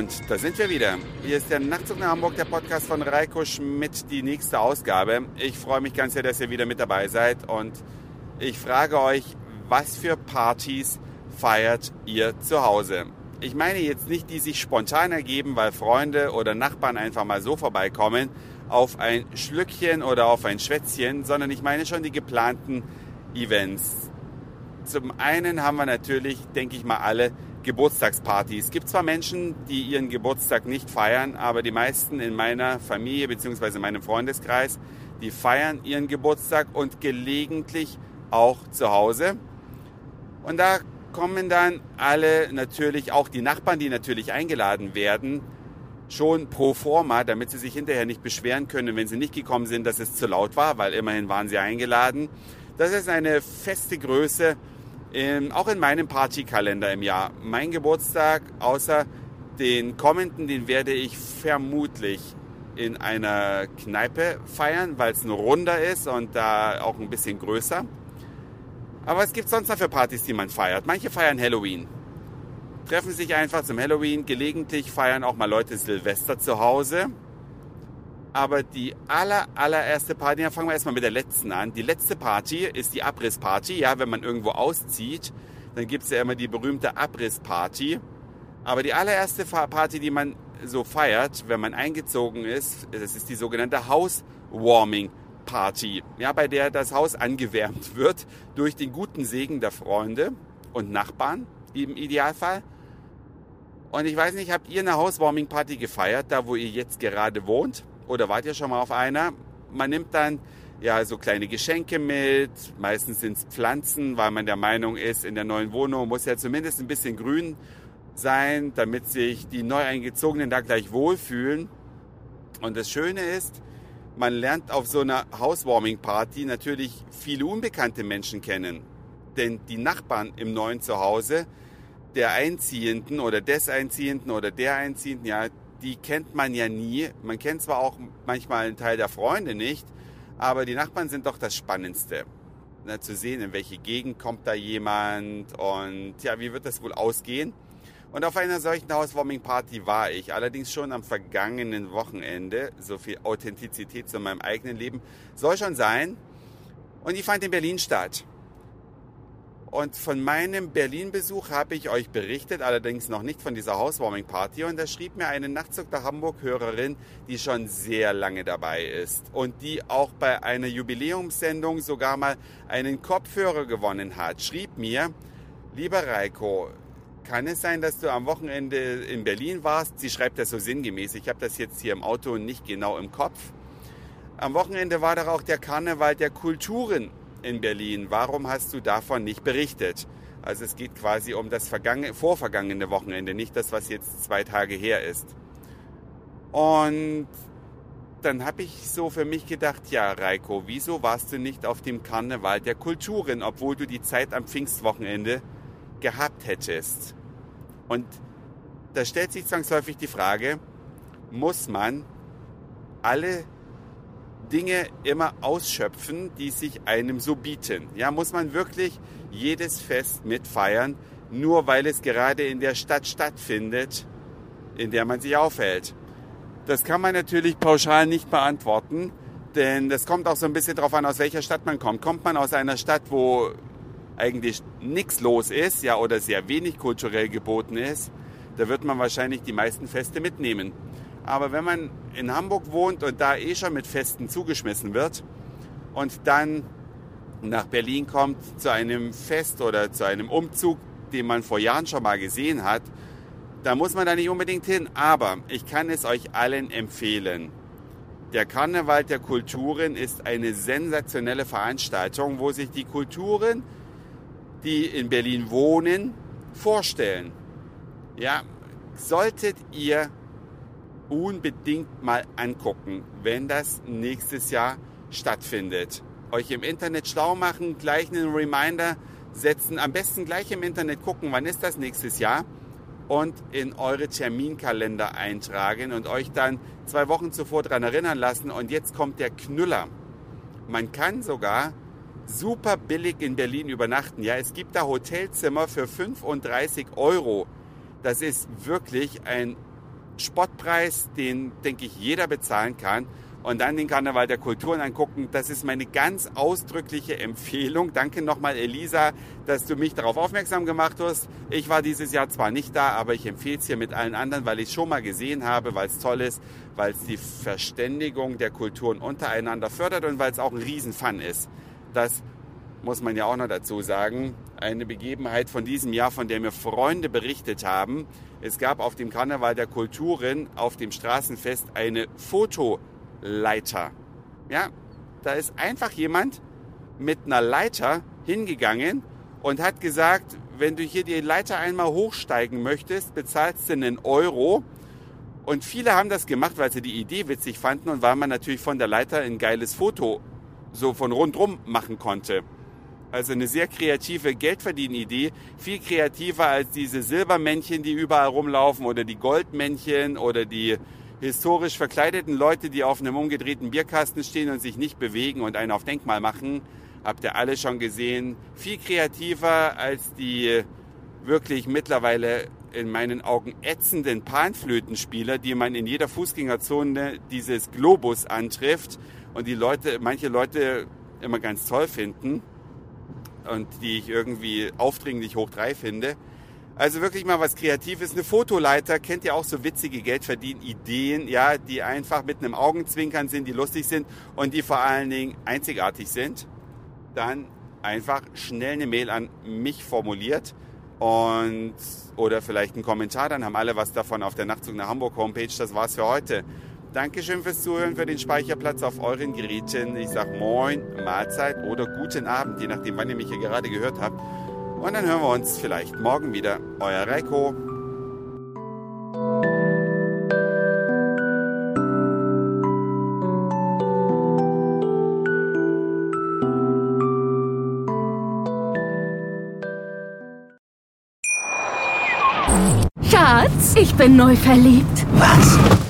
Und da sind wir wieder. Hier ist der Nachtzug nach Hamburg, der Podcast von Reiko Schmidt, die nächste Ausgabe. Ich freue mich ganz sehr, dass ihr wieder mit dabei seid und ich frage euch, was für Partys feiert ihr zu Hause? Ich meine jetzt nicht, die sich spontan ergeben, weil Freunde oder Nachbarn einfach mal so vorbeikommen auf ein Schlückchen oder auf ein Schwätzchen, sondern ich meine schon die geplanten Events. Zum einen haben wir natürlich, denke ich mal, alle Geburtstagspartys. Es gibt zwar Menschen, die ihren Geburtstag nicht feiern, aber die meisten in meiner Familie bzw. meinem Freundeskreis, die feiern ihren Geburtstag und gelegentlich auch zu Hause. Und da kommen dann alle natürlich, auch die Nachbarn, die natürlich eingeladen werden, schon pro forma, damit sie sich hinterher nicht beschweren können, wenn sie nicht gekommen sind, dass es zu laut war, weil immerhin waren sie eingeladen. Das ist eine feste Größe in, auch in meinem Partykalender im Jahr. Mein Geburtstag, außer den kommenden, den werde ich vermutlich in einer Kneipe feiern, weil es ein runder ist und da auch ein bisschen größer. Aber es gibt sonst noch für Partys, die man feiert. Manche feiern Halloween. Treffen sich einfach zum Halloween. Gelegentlich feiern auch mal Leute Silvester zu Hause. Aber die aller, allererste Party, ja, fangen wir erstmal mit der letzten an. Die letzte Party ist die Abrissparty. Ja, wenn man irgendwo auszieht, dann gibt es ja immer die berühmte Abrissparty. Aber die allererste Party, die man so feiert, wenn man eingezogen ist, das ist die sogenannte Housewarming Party, ja, bei der das Haus angewärmt wird durch den guten Segen der Freunde und Nachbarn im Idealfall. Und ich weiß nicht, habt ihr eine Housewarming Party gefeiert, da wo ihr jetzt gerade wohnt? Oder wart ihr schon mal auf einer? Man nimmt dann ja so kleine Geschenke mit, meistens sind es Pflanzen, weil man der Meinung ist, in der neuen Wohnung muss ja zumindest ein bisschen grün sein, damit sich die neu eingezogenen da gleich wohlfühlen. Und das Schöne ist, man lernt auf so einer Housewarming-Party natürlich viele unbekannte Menschen kennen. Denn die Nachbarn im neuen Zuhause der Einziehenden oder des Einziehenden oder der Einziehenden, ja, die kennt man ja nie. Man kennt zwar auch manchmal einen Teil der Freunde nicht, aber die Nachbarn sind doch das Spannendste. Na, zu sehen, in welche Gegend kommt da jemand und ja, wie wird das wohl ausgehen. Und auf einer solchen Housewarming-Party war ich, allerdings schon am vergangenen Wochenende. So viel Authentizität zu meinem eigenen Leben soll schon sein. Und die fand in Berlin statt. Und von meinem Berlin-Besuch habe ich euch berichtet, allerdings noch nicht von dieser Housewarming-Party. Und da schrieb mir eine Nachtzug der Hamburg-Hörerin, die schon sehr lange dabei ist und die auch bei einer Jubiläumssendung sogar mal einen Kopfhörer gewonnen hat, schrieb mir, lieber Reiko, kann es sein, dass du am Wochenende in Berlin warst? Sie schreibt das so sinngemäß. Ich habe das jetzt hier im Auto nicht genau im Kopf. Am Wochenende war doch auch der Karneval der Kulturen in Berlin. Warum hast du davon nicht berichtet? Also es geht quasi um das vorvergangene Wochenende, nicht das, was jetzt zwei Tage her ist. Und dann habe ich so für mich gedacht, ja, Reiko, wieso warst du nicht auf dem Karneval der Kulturen, obwohl du die Zeit am Pfingstwochenende gehabt hättest? Und da stellt sich zwangsläufig die Frage, muss man alle Dinge immer ausschöpfen, die sich einem so bieten. Ja, muss man wirklich jedes Fest mitfeiern, nur weil es gerade in der Stadt stattfindet, in der man sich aufhält. Das kann man natürlich pauschal nicht beantworten, denn das kommt auch so ein bisschen darauf an, aus welcher Stadt man kommt. Kommt man aus einer Stadt, wo eigentlich nichts los ist, ja, oder sehr wenig kulturell geboten ist, da wird man wahrscheinlich die meisten Feste mitnehmen. Aber wenn man in Hamburg wohnt und da eh schon mit Festen zugeschmissen wird und dann nach Berlin kommt zu einem Fest oder zu einem Umzug, den man vor Jahren schon mal gesehen hat, da muss man da nicht unbedingt hin. Aber ich kann es euch allen empfehlen. Der Karneval der Kulturen ist eine sensationelle Veranstaltung, wo sich die Kulturen, die in Berlin wohnen, vorstellen. Ja, solltet ihr unbedingt mal angucken, wenn das nächstes Jahr stattfindet. Euch im Internet schlau machen, gleich einen Reminder setzen, am besten gleich im Internet gucken, wann ist das nächstes Jahr und in eure Terminkalender eintragen und euch dann zwei Wochen zuvor daran erinnern lassen. Und jetzt kommt der Knüller. Man kann sogar super billig in Berlin übernachten. Ja, es gibt da Hotelzimmer für 35 Euro. Das ist wirklich ein Spottpreis, den, denke ich, jeder bezahlen kann und dann den Karneval der Kulturen angucken. Das ist meine ganz ausdrückliche Empfehlung. Danke nochmal, Elisa, dass du mich darauf aufmerksam gemacht hast. Ich war dieses Jahr zwar nicht da, aber ich empfehle es hier mit allen anderen, weil ich es schon mal gesehen habe, weil es toll ist, weil es die Verständigung der Kulturen untereinander fördert und weil es auch ein Riesenfun ist. Das muss man ja auch noch dazu sagen. Eine Begebenheit von diesem Jahr, von der mir Freunde berichtet haben. Es gab auf dem Karneval der Kulturen auf dem Straßenfest eine Foto Leiter. Ja, da ist einfach jemand mit einer Leiter hingegangen und hat gesagt, wenn du hier die Leiter einmal hochsteigen möchtest, bezahlst du einen Euro. Und viele haben das gemacht, weil sie die Idee witzig fanden und weil man natürlich von der Leiter ein geiles Foto so von rundrum machen konnte. Also eine sehr kreative Geldverdienidee, viel kreativer als diese Silbermännchen, die überall rumlaufen oder die Goldmännchen oder die historisch verkleideten Leute, die auf einem umgedrehten Bierkasten stehen und sich nicht bewegen und einen auf Denkmal machen, habt ihr alle schon gesehen. Viel kreativer als die wirklich mittlerweile in meinen Augen ätzenden Panflötenspieler, die man in jeder Fußgängerzone dieses Globus antrifft und die Leute, manche Leute immer ganz toll finden und die ich irgendwie aufdringlich hoch drei finde. Also wirklich mal was Kreatives. Eine Fotoleiter kennt ihr auch so witzige Geldverdienen-Ideen, ja, die einfach mit einem Augenzwinkern sind, die lustig sind und die vor allen Dingen einzigartig sind. Dann einfach schnell eine Mail an mich formuliert und oder vielleicht einen Kommentar, dann haben alle was davon auf der Nachtzug nach Hamburg Homepage. Das war's für heute. Dankeschön fürs Zuhören, für den Speicherplatz auf euren Geräten. Ich sag Moin, Mahlzeit oder guten Abend, je nachdem, wann ihr mich hier gerade gehört habt. Und dann hören wir uns vielleicht morgen wieder. Euer Reiko. Schatz, ich bin neu verliebt. Was?